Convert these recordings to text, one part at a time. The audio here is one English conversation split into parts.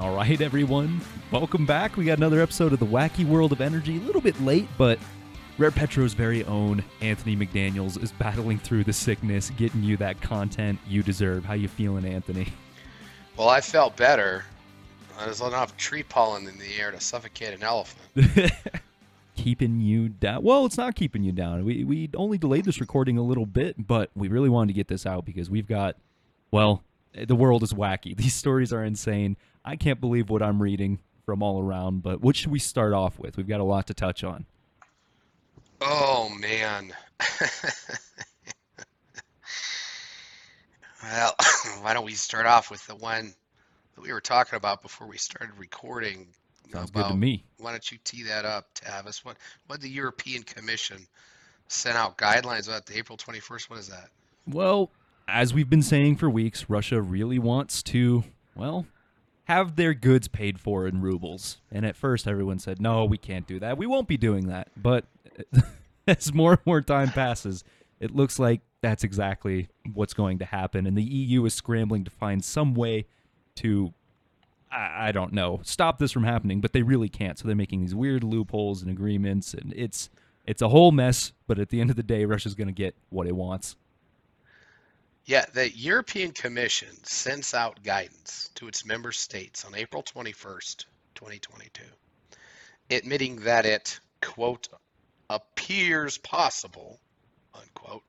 All right, everyone. Welcome back. We got another episode of the Wacky World of Energy. A little bit late, but Rare Petro's very own Anthony McDaniels is battling through the sickness, getting you that content you deserve. How you feeling, Anthony? Well, I felt better. There's enough tree pollen in the air to suffocate an elephant. keeping you down. Well, it's not keeping you down. We we only delayed this recording a little bit, but we really wanted to get this out because we've got well, the world is wacky. These stories are insane. I can't believe what I'm reading from all around, but what should we start off with? We've got a lot to touch on. Oh man. well, why don't we start off with the one that we were talking about before we started recording? Sounds about, good to me. Why don't you tee that up, Tavis? What what the European Commission sent out guidelines about the April 21st? What is that? Well, as we've been saying for weeks, Russia really wants to, well, have their goods paid for in rubles. And at first, everyone said, no, we can't do that. We won't be doing that. But as more and more time passes, it looks like that's exactly what's going to happen. And the EU is scrambling to find some way to, I, I don't know, stop this from happening, but they really can't. So they're making these weird loopholes and agreements. And it's. It's a whole mess, but at the end of the day, Russia's going to get what it wants. Yeah, the European Commission sends out guidance to its member states on April 21st, 2022, admitting that it, quote, appears possible, unquote,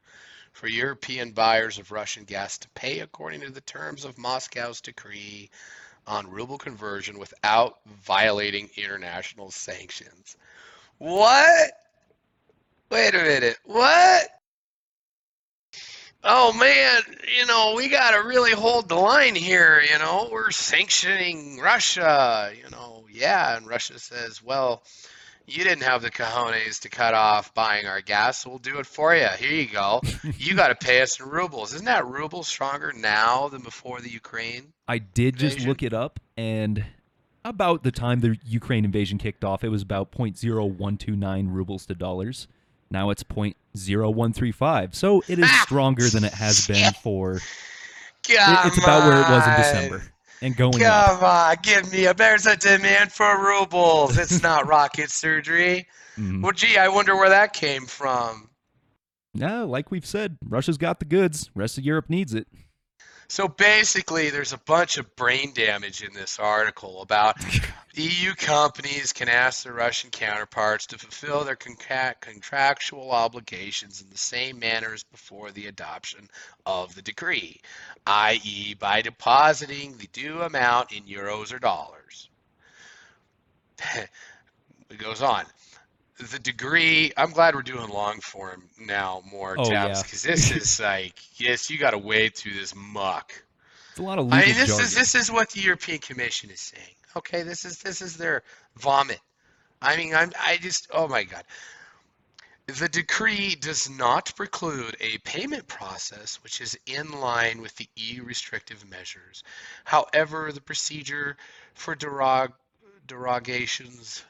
for European buyers of Russian gas to pay according to the terms of Moscow's decree on ruble conversion without violating international sanctions. What? Wait a minute. What? Oh man, you know, we got to really hold the line here. You know, we're sanctioning Russia. You know, yeah. And Russia says, well, you didn't have the cojones to cut off buying our gas, so we'll do it for you. Here you go. you got to pay us in rubles. Isn't that ruble stronger now than before the Ukraine? I did invasion? just look it up, and about the time the Ukraine invasion kicked off, it was about 0.0129 rubles to dollars. Now it's 0.0135. So it is Ah, stronger than it has been for. it- it's about where it was in. December and going up. Come on, give me a. There's a demand for rubles. It's not rocket surgery. Mhm. Well, gee, I wonder where that came from. Yeah, like we've said, Russia's got the goods. Rest of Europe needs it. So basically, there's a bunch of brain damage in this article about EU companies can ask their Russian counterparts to fulfill their contractual obligations in the same manner as before the adoption of the decree, i.e., by depositing the due amount in euros or dollars. it goes on. The degree, I'm glad we're doing long form now more, Oh, Tabs, yeah. because this is like, yes, you got to wade through this muck. It's a lot of I mean, this jargon. is this is what the European Commission is saying. Okay, this is this is their vomit. I mean, I'm I just oh my god. The decree does not preclude a payment process which is in line with the EU restrictive measures. However, the procedure for derog derogations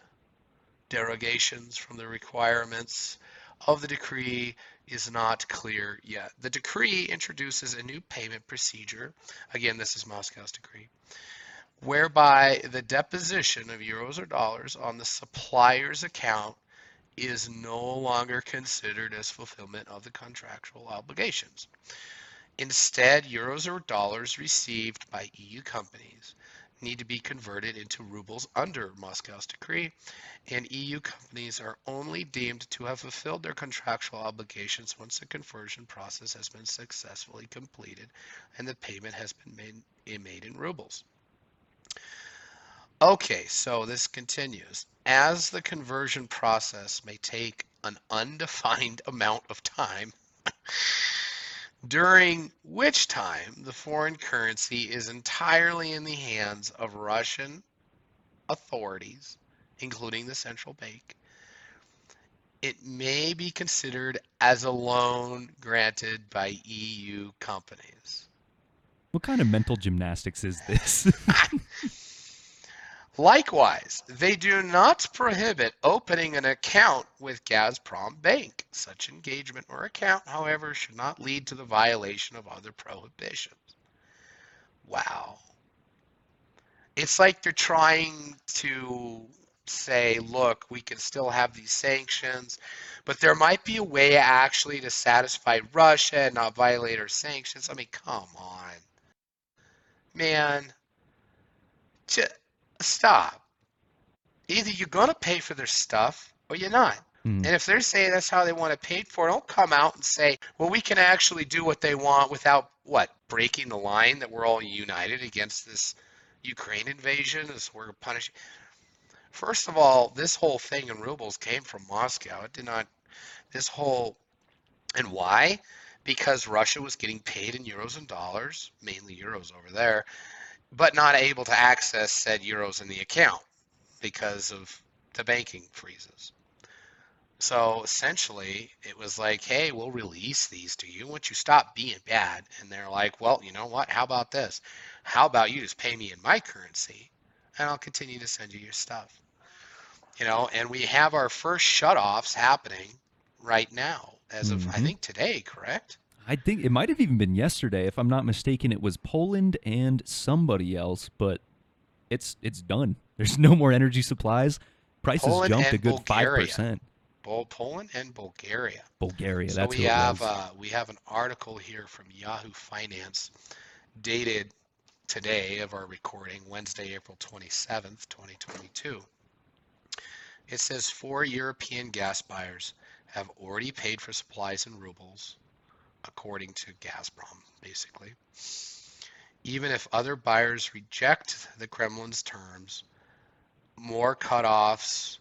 derogations from the requirements of the decree is not clear yet. The decree introduces a new payment procedure. Again, this is Moscow's decree, whereby the deposition of euros or dollars on the supplier's account is no longer considered as fulfillment of the contractual obligations. Instead, euros or dollars received by EU companies need to be converted into rubles under Moscow's decree, and EU companies are only deemed to have fulfilled their contractual obligations once the conversion process has been successfully completed and the payment has been made, eh, made in rubles. Okay, so this continues. As the conversion process may take an undefined amount of time, during which time the foreign currency is entirely in the hands of Russian authorities, including the central bank, it may be considered as a loan granted by EU companies. What kind of mental gymnastics is this? Likewise, they do not prohibit opening an account with Gazprom Bank. Such engagement or account, however, should not lead to the violation of other prohibitions. Wow. it's like they're trying to say, look, we can still have these sanctions, but there might be a way actually to satisfy Russia and not violate our sanctions. I mean, come on. Man, just stop. Either you're going to pay for their stuff or you're not. Mm. And if they're saying that's how they want it paid for, it, don't come out and say, well, we can actually do what they want without what? Breaking the line that we're all united against this Ukraine invasion as we're punishing. First of all, this whole thing in rubles came from Moscow. It did not, this whole, and why? Because Russia was getting paid in euros and dollars, mainly euros over there, but not able to access said euros in the account because of the banking freezes. So essentially, it was like, hey, we'll release these to you once you stop being bad. And they're like, well, you know what? How about this? How about you just pay me in my currency and I'll continue to send you your stuff? You know, and we have our first shutoffs happening right now as of, I Mhm. think, today, correct? I think it might have even been yesterday, if I'm not mistaken. It was Poland and somebody else, but it's it's done. There's no more energy supplies. Prices Poland jumped a good five percent. Bul- Poland and Bulgaria. Bulgaria, So that's we who have uh, we have an article here from Yahoo Finance, dated today of our recording, Wednesday, April twenty seventh, twenty twenty two. It says four European gas buyers have already paid for supplies in rubles, according to Gazprom, basically. Even if other buyers reject the Kremlin's terms, more cutoffs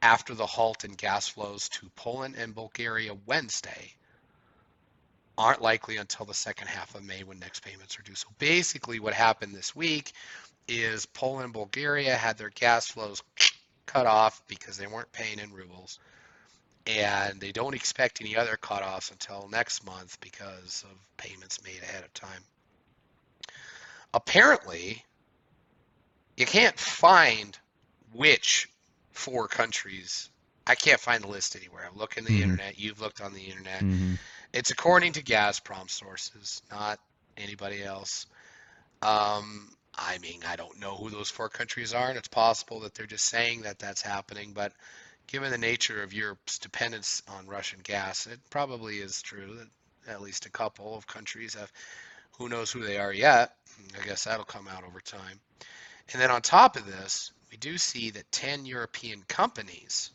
after the halt in gas flows to Poland and Bulgaria Wednesday aren't likely until the second half of May when next payments are due. So basically, what happened this week is Poland and Bulgaria had their gas flows cut off because they weren't paying in rubles. And they don't expect any other cutoffs until next month because of payments made ahead of time. Apparently, you can't find which four countries. I can't find the list anywhere. I'm looking the Mhm. internet. You've looked on the internet. Mhm. It's according to Gazprom sources, not anybody else. Um, I mean, I don't know who those four countries are, and it's possible that they're just saying that that's happening. But given the nature of Europe's dependence on Russian gas, it probably is true that at least a couple of countries have. Who knows who they are yet? I guess that'll come out over time. And then on top of this, we do see that 10 European companies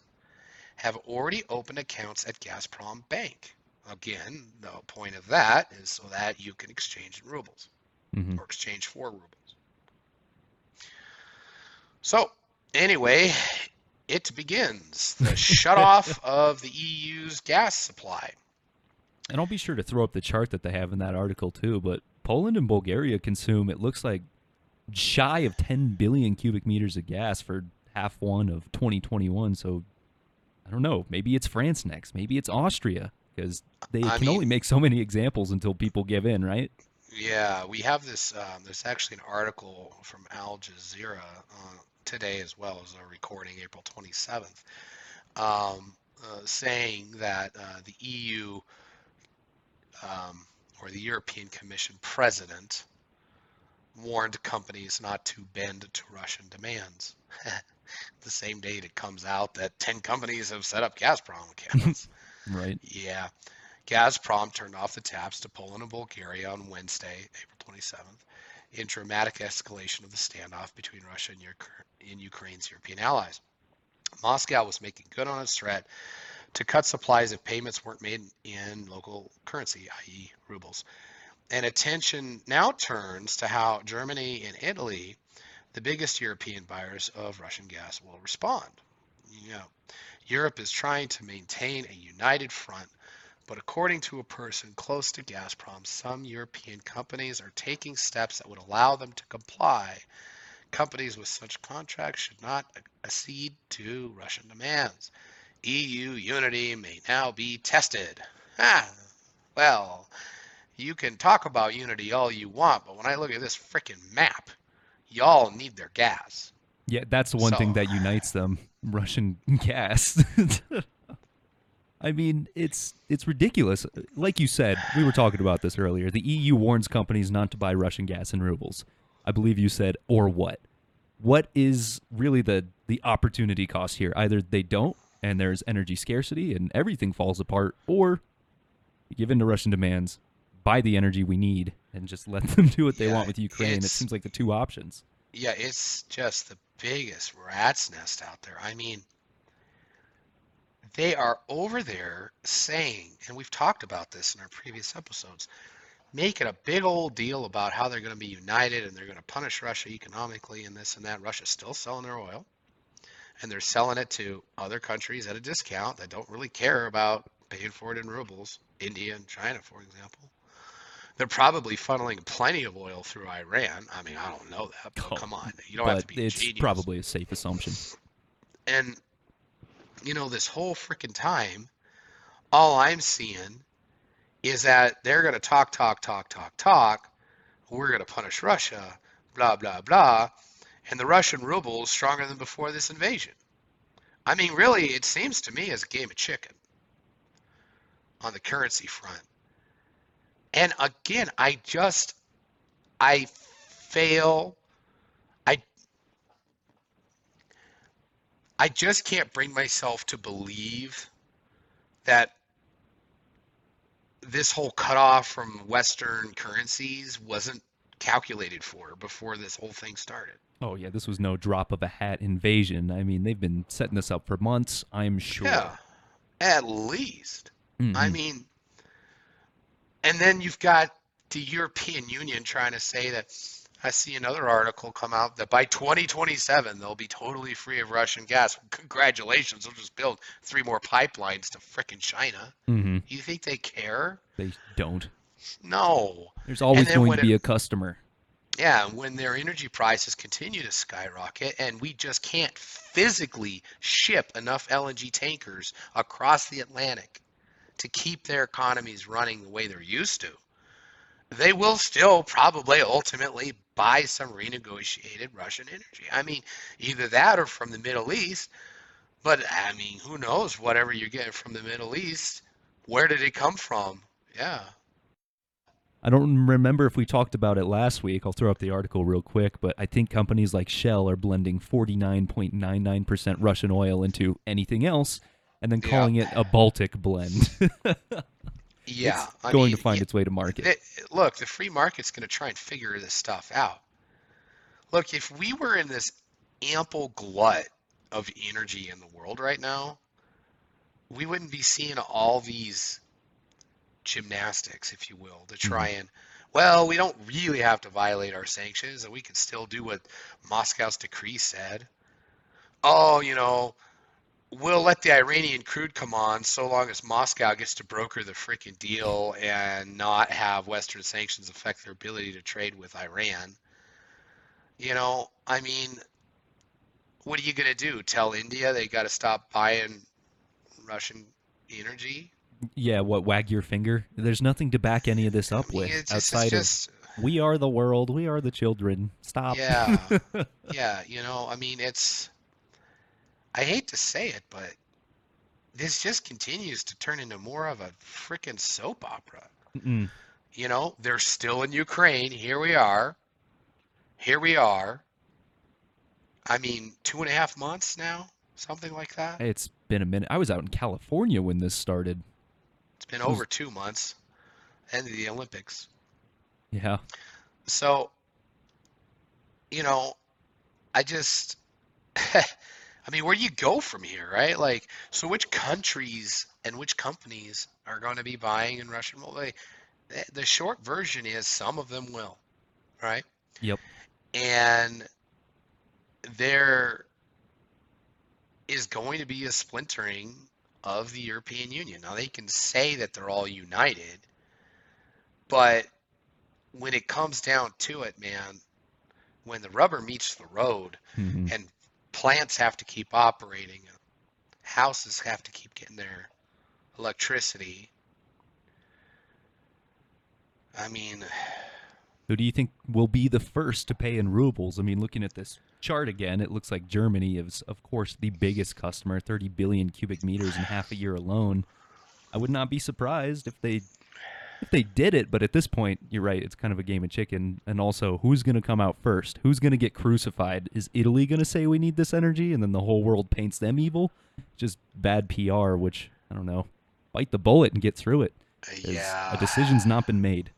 have already opened accounts at Gazprom Bank. Again, the point of that is so that you can exchange in rubles Mhm. or exchange for rubles. So, anyway, it begins the shut off of the EU's gas supply. And I'll be sure to throw up the chart that they have in that article too. But Poland and Bulgaria consume, it looks like, shy of 10 billion cubic meters of gas for half one of 2021. So I don't know. Maybe it's France next. Maybe it's Austria because they I can only make so many examples until people give in, right? Yeah, we have this. Um, there's actually an article from Al Jazeera uh, today, as well as our recording, April 27th, um, uh, saying that uh, the EU um, or the European Commission president warned companies not to bend to Russian demands. the same date it comes out that 10 companies have set up Gazprom accounts. Right. Yeah. Gazprom turned off the taps to Poland and Bulgaria on Wednesday, April 27th, in dramatic escalation of the standoff between Russia and, and Ukraine's European allies. Moscow was making good on its threat to cut supplies if payments weren't made in local currency, i.e., rubles. And attention now turns to how Germany and Italy, the biggest European buyers of Russian gas, will respond. You know, Europe is trying to maintain a united front, but according to a person close to Gazprom, some European companies are taking steps that would allow them to comply. Companies with such contracts should not accede to Russian demands. EU unity may now be tested. Ah, well, you can talk about unity all you want, but when I look at this freaking map, y'all need their gas. Yeah, that's the one thing that unites them: Russian gas. I mean, it's it's ridiculous. Like you said, we were talking about this earlier. The EU warns companies not to buy Russian gas in rubles. I believe you said, or what? what is really the the opportunity cost here? Either they don't, and there's energy scarcity, and everything falls apart, or you give in to Russian demands, buy the energy we need, and just let them do what they Yeah, want with Ukraine. It seems like the two options. Yeah, it's just the biggest rat's nest out there. I mean, they are over there saying, and we've talked about this in our previous episodes, making a big old deal about how they're going to be united and they're going to punish Russia economically and this and that. Russia's still selling their oil, and they're selling it to other countries at a discount that don't really care about paying for it in rubles, India and China, for example. They're probably funneling plenty of oil through Iran. I mean, I don't know that, but Oh, come on, you don't have to be it's genius. probably a safe assumption. And you know, this whole freaking time, all I'm seeing is that they're going to talk, talk, talk, talk, talk. We're going to punish Russia, blah, blah, blah. And the Russian ruble is stronger than before this invasion. I mean, really, it seems to me as a game of chicken on the currency front. And again, I just, I fail. I I just can't bring myself to believe that this whole cutoff from Western currencies wasn't calculated for before this whole thing started. Oh yeah, this was no drop of a hat invasion. I mean, they've been setting this up for months. I'm sure. Yeah, at least. I Mhm. mean, and then you've got the European Union trying to say that. I see another article come out that by 2027 they'll be totally free of Russian gas. Congratulations, they'll just build three more pipelines to frickin' China. Mhm. You think they care? They don't. No. There's always going to be a customer. Yeah, when their energy prices continue to skyrocket and we just can't physically ship enough LNG tankers across the Atlantic to keep their economies running the way they're used to, they will still probably ultimately buy some renegotiated Russian energy. I mean, either that or from the Middle East. But I mean, who knows? Whatever you're getting from the Middle East, where did it come from? Yeah. I don't remember if we talked about it last week. I'll throw up the article real quick, but I think companies like Shell are blending 49.99% Russian oil into anything else and then Yeah. calling it a Baltic blend. Yeah. it's I going mean, to find yeah, its way to market. Th- look, the free market's going to try and figure this stuff out. Look, if we were in this ample glut of energy in the world right now, we wouldn't be seeing all these gymnastics, if you will, to try mm-hmm. and, well, we don't really have to violate our sanctions and we can still do what Moscow's decree said. Oh, you know, we'll let the Iranian crude come on so long as Moscow gets to broker the freaking deal and not have Western sanctions affect their ability to trade with Iran. You know, I mean, what are you going to do? Tell India they got to stop buying Russian energy? yeah, what, wag your finger? There's nothing to back any of this up I mean, with just, outside just of we are the world, we are the children. Stop. yeah, yeah, you know, I mean, it's, I hate to say it, but this just continues to turn into more of a freaking soap opera. Mm-mm. you know, they're still in Ukraine. Here we are. Here we are. I mean, two and a half months now, something like that. It's been a minute. I was out in California when this started. It's been over two months. End of the Olympics. Yeah. So, you know, I just, I mean, where do you go from here, right? Like, so which countries and which companies are going to be buying in Russian? They, the- short version is some of them will, right? Yep. and there is going to be a splintering of the European Union. Now they can say that they're all united, but when it comes down to it, man, when the rubber meets the road Mhm. and plants have to keep operating, houses have to keep getting their electricity. I mean, Who do you think will be the first to pay in rubles? I mean, looking at this chart again, it looks like Germany is, of course, the biggest customer, 30 billion cubic meters in half a year alone. I would not be surprised if they if they did it, but at this point, you're right. It's kind of a game of chicken. And also, who's going to come out first? Who's going to get crucified? Is Italy going to say we need this energy, and then the whole world paints them evil? Just bad PR. Which I don't know. Bite the bullet and get through it. Yeah. a decision's not been made.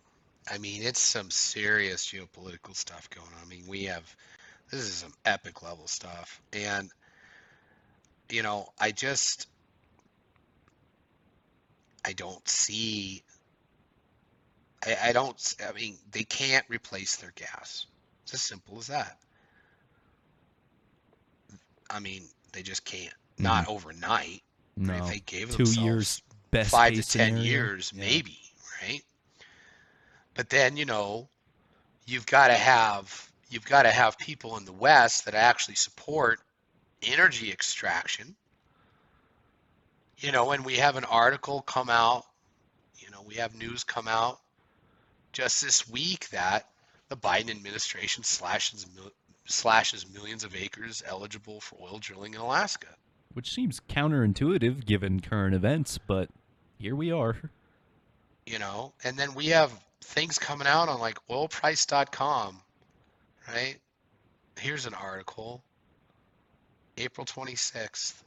I mean, it's some serious geopolitical stuff going on. I mean, we have this is some epic level stuff. And you know, I just I don't see I, I don't I mean, they can't replace their gas. It's as simple as that. I mean, they just can't. Not overnight. No, If they gave two years best five to ten scenario. years, Yeah. maybe, right? But then you know, you've got to have you've got to have people in the West that actually support energy extraction. You know, and we have an article come out. You know, we have news come out just this week that the Biden administration slashes slashes millions of acres eligible for oil drilling in Alaska. which seems counterintuitive given current events, but here we are. you know and then we have things coming out on like oilprice.com right? Here's an article. April 26th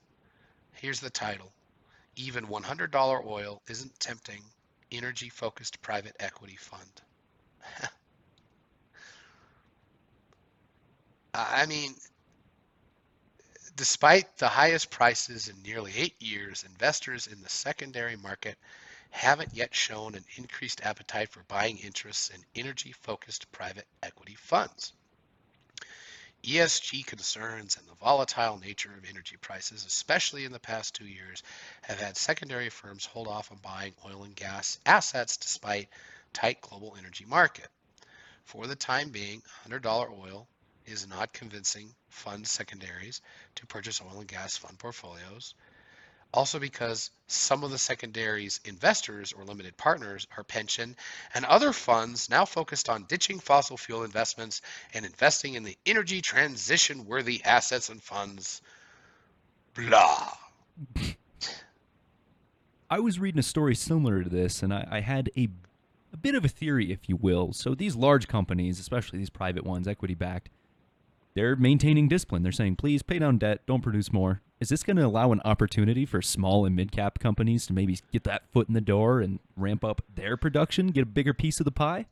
here's the title. Even $100 oil isn't tempting energy focused private equity fund i mean despite the highest prices in nearly eight years investors in the secondary market haven't yet shown an increased appetite for buying interests in energy focused private equity funds. ESG concerns and the volatile nature of energy prices, especially in the past two years, have had secondary firms hold off on buying oil and gas assets despite tight global energy market. For the time being, $100 oil is not convincing fund secondaries to purchase oil and gas fund portfolios also because some of the secondaries investors or limited partners are pension and other funds now focused on ditching fossil fuel investments and investing in the energy transition worthy assets and funds. Blah. I was reading a story similar to this, and I, I had a, a bit of a theory, if you will. So these large companies, especially these private ones, equity backed, they're maintaining discipline. They're saying, please pay down debt, don't produce more. Is this going to allow an opportunity for small and mid cap companies to maybe get that foot in the door and ramp up their production, get a bigger piece of the pie?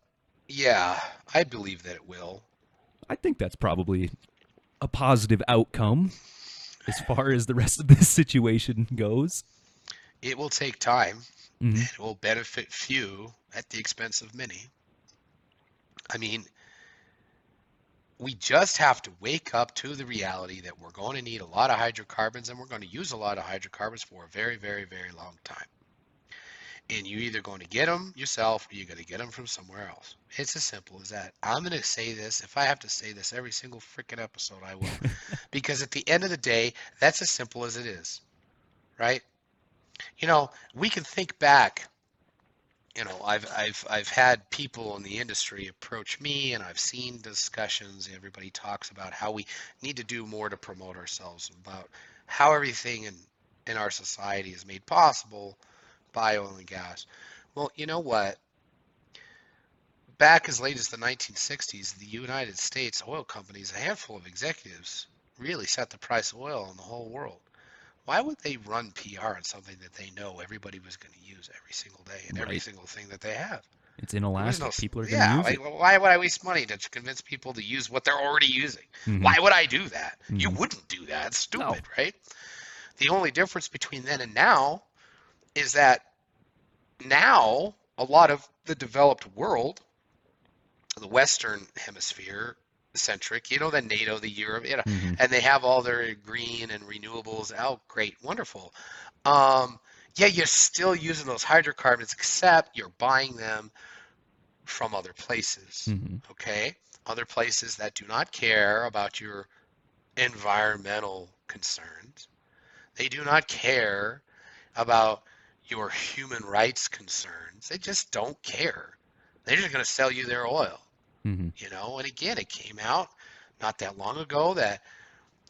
Yeah, I believe that it will. I think that's probably a positive outcome as far as the rest of this situation goes. It will take time. Mhm. It will benefit few at the expense of many. I mean, we just have to wake up to the reality that we're going to need a lot of hydrocarbons and we're going to use a lot of hydrocarbons for a very, very, very long time. And you're either going to get them yourself or you're going to get them from somewhere else. It's as simple as that. I'm going to say this. If I have to say this every single freaking episode, I will. because at the end of the day, that's as simple as it is. Right? You know, we can think back you know, I've I've I've had people in the industry approach me, and I've seen discussions. Everybody talks about how we need to do more to promote ourselves, about how everything in in our society is made possible by oil and gas. Well, you know what? Back as late as the 1960s, the United States oil companies, a handful of executives, really set the price of oil in the whole world. Why would they run PR on something that they know everybody was going to use every single day and every single thing that they have? It's in Alaska. no People are going to yeah, use like, it. why would I waste money to convince people to use what they're already using? Mhm. Why would I do that? You Mhm. wouldn't do that. It's No. stupid, right? The only difference between then and now is that now a lot of the developed world, the Western hemisphere centric, you know, the NATO, the Europe, you know, Mhm. and they have all their green and renewables. Oh, great, wonderful. Um, yeah, you're still using those hydrocarbons, except you're buying them from other places. Mhm. Okay, other places that do not care about your environmental concerns. They do not care about your human rights concerns. They just don't care. They're just going to sell you their oil Mhm. you know and again it came out not that long ago that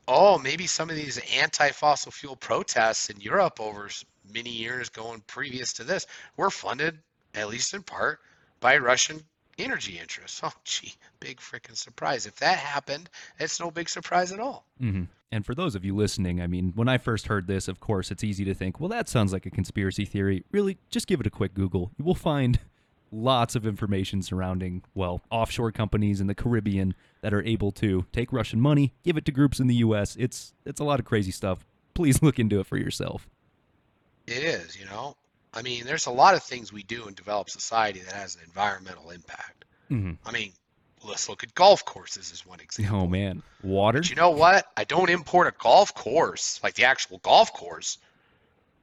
oh maybe some of these anti-fossil fuel protests in europe over many years going previous to this were funded at least in part, by Russian energy interests. Oh, gee, big freaking surprise. If that happened, it's no big surprise at all. Mm-hmm. And for those of you listening, I mean, when I first heard this, of course, it's easy to think, well, that sounds like a conspiracy theory. Really, just give it a quick Google. You will find lots of information surrounding, well, offshore companies in the Caribbean that are able to take Russian money, give it to groups in the U.S. It's it's a lot of crazy stuff. Please look into it for yourself. It is, you know. I mean, there's a lot of things we do in developed society that has an environmental impact. Mm-hmm. I mean, let's look at golf courses as one example. Oh man, water. But you know what? I don't import a golf course, like the actual golf course,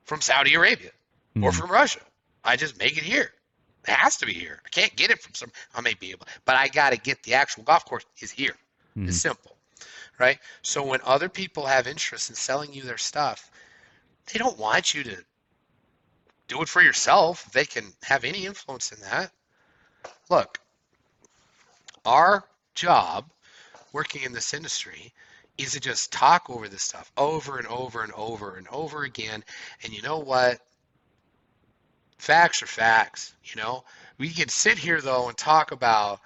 from Saudi Arabia or Mhm. from Russia. I just make it here. It has to be here. I can't get it from some. I may be able, but I got to get the actual golf course is here. Mhm. It's simple, right? So when other people have interest in selling you their stuff, they don't want you to do it for yourself. They can have any influence in that. Look, our job working in this industry is to just talk over this stuff over and over and over and over again. And you know what? Facts are facts. You know, we can sit here though and talk about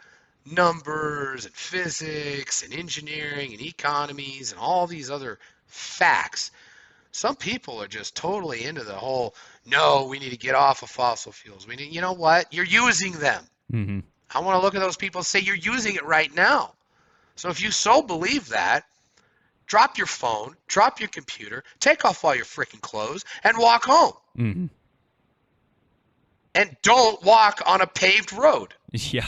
numbers and physics and engineering and economies and all these other facts. Some people are just totally into the whole no, we need to get off of fossil fuels. We need, you know what? You're using them. Mm-hmm. I want to look at those people and say you're using it right now. So if you so believe that, drop your phone, drop your computer, take off all your freaking clothes, and walk home. Mhm. And don't walk on a paved road. Yeah,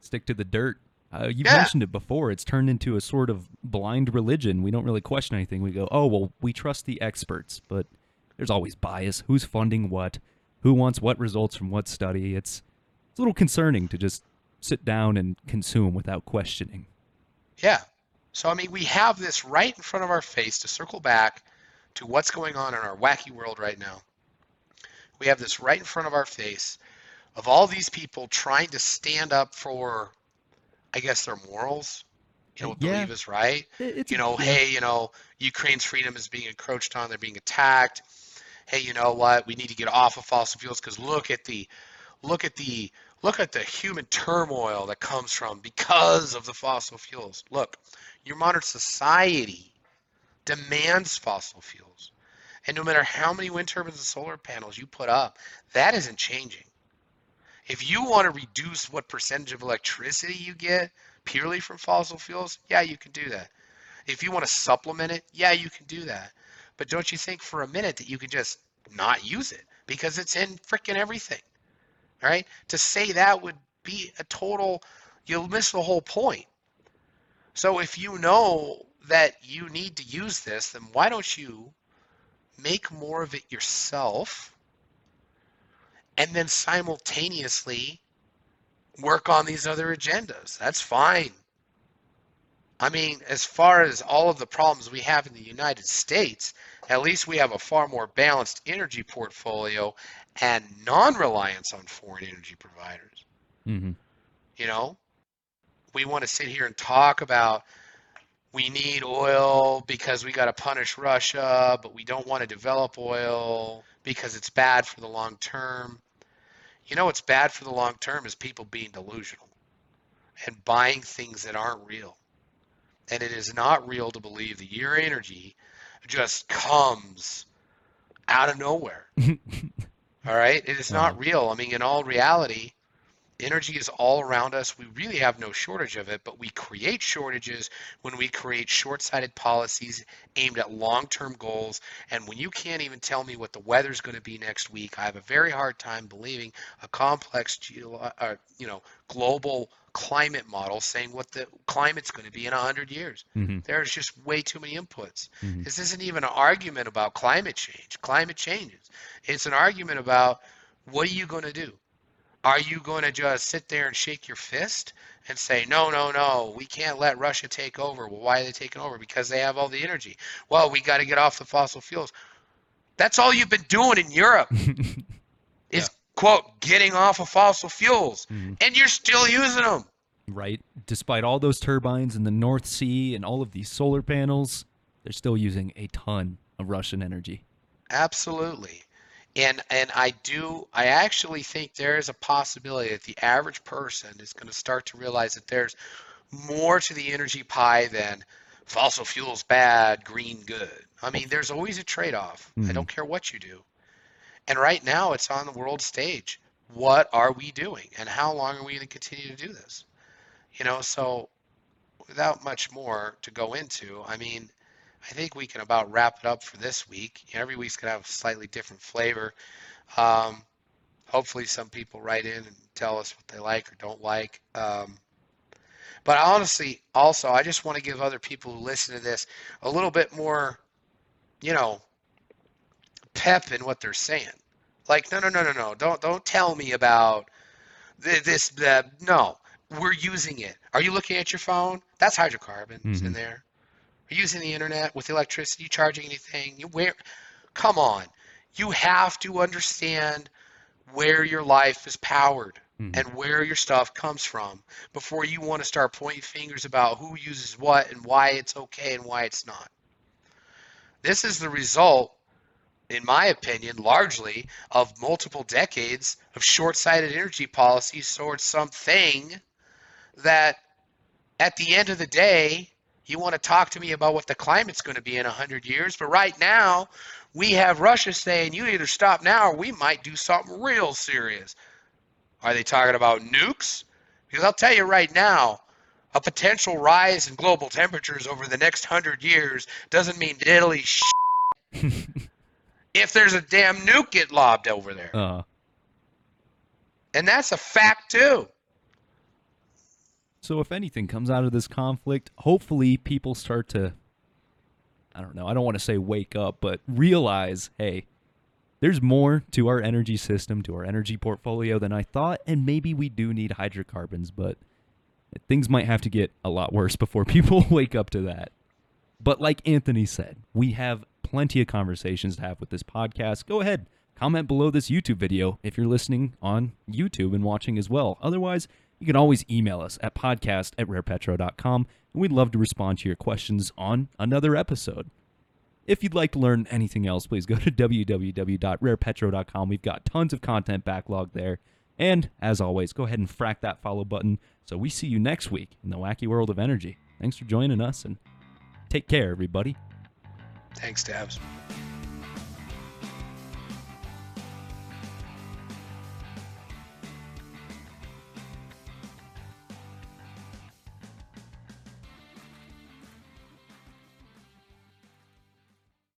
stick to the dirt. Uh, you Yeah. mentioned it before. It's turned into a sort of blind religion. We don't really question anything. We go, oh well, we trust the experts, but there's always bias. Who's funding what? Who wants what results from what study? It's it's a little concerning to just sit down and consume without questioning. Yeah. So, I mean, we have this right in front of our face to circle back to what's going on in our wacky world right now. We have this right in front of our face of all these people trying to stand up for, I guess, their morals, you know, what Yeah. believe is right. It's you know, yeah. hey, you know, Ukraine's freedom is being encroached on, they're being attacked. Hey, you know what? We need to get off of fossil fuels because look at the look at the look at the human turmoil that comes from because of the fossil fuels. Look, your modern society demands fossil fuels. And no matter how many wind turbines and solar panels you put up, that isn't changing. If you want to reduce what percentage of electricity you get purely from fossil fuels, yeah, you can do that. If you want to supplement it, yeah, you can do that. But don't you think for a minute that you can just not use it because it's in freaking everything? right? To say that would be a total, you'll miss the whole point. So if you know that you need to use this, then why don't you make more of it yourself and then simultaneously work on these other agendas? That's fine. I mean, as far as all of the problems we have in the United States, at least we have a far more balanced energy portfolio and non-reliance on foreign energy providers. hmm You know, we want to sit here and talk about we need oil because we got to punish Russia, but we don't want to develop oil because it's bad for the long term. You know what's bad for the long term is people being delusional and buying things that aren't real. And it is not real to believe that your energy just comes out of nowhere. All right? It is not real. I mean, in all reality, energy is all around us. We really have no shortage of it, but we create shortages when we create short sighted policies aimed at long term goals. And when you can't even tell me what the weather's going to be next week, I have a very hard time believing a complex, uh, you know, global climate model saying what the climate's going to be in 100 years. hmm There's just way too many inputs. Mhm. This isn't even an argument about climate change. Climate changes. It's an argument about what are you going to do? Are you going to just sit there and shake your fist and say, no, no, no, we can't let Russia take over? Well, why are they taking over? Because they have all the energy. Well, we got to get off the fossil fuels. That's all you've been doing in Europe is, quote, getting off of fossil fuels. Mhm. And you're still using them. right? Despite all those turbines in the North Sea and all of these solar panels, they're still using a ton of Russian energy. Absolutely. And and I do I actually think there is a possibility that the average person is going to start to realize that there's more to the energy pie than fossil fuels bad, green good. I mean, there's always a trade-off. I Mhm. don't care what you do. And right now it's on the world stage. What are we doing and how long are we going to continue to do this? You know, so without much more to go into, I mean, I think we can about wrap it up for this week. Every week's gonna have a slightly different flavor. Um, hopefully, some people write in and tell us what they like or don't like. Um, but honestly, also, I just want to give other people who listen to this a little bit more, you know, pep in what they're saying. Like, no, no, no, no, no. Don't don't tell me about thi- this. That no, we're using it. Are you looking at your phone? That's hydrocarbons in Mhm. there. Using the internet with electricity? Charging anything? You where? Come on. You have to understand where your life is powered Mhm. and where your stuff comes from before you want to start pointing fingers about who uses what and why it's okay and why it's not. This is the result, in my opinion, largely of multiple decades of short sighted energy policies towards something that at the end of the day, you want to talk to me about what the climate's going to be in 100 years, but right now, we have Russia saying you either stop now or we might do something real serious. Are they talking about nukes? Because I'll tell you right now, a potential rise in global temperatures over the next 100 years doesn't mean sh- if there's a damn nuke get lobbed over there. uh, And that's a fact too. So if anything comes out of this conflict, hopefully people start to I don't know, I don't want to say wake up, but realize, hey, there's more to our energy system, to our energy portfolio than I thought, and maybe we do need hydrocarbons, but things might have to get a lot worse before people wake up to that. But like Anthony said, we have plenty of conversations to have with this podcast. Go ahead, comment below this YouTube video if you're listening on YouTube and watching as well. Otherwise, you can always email us at podcast at rarepetro.com, and we'd love to respond to your questions on another episode. If you'd like to learn anything else, please go to www.rarepetro.com. We've got tons of content backlog there. And as always, go ahead and frack that follow button so we see you next week in the wacky world of energy. Thanks for joining us and take care, everybody. Thanks, Dabs.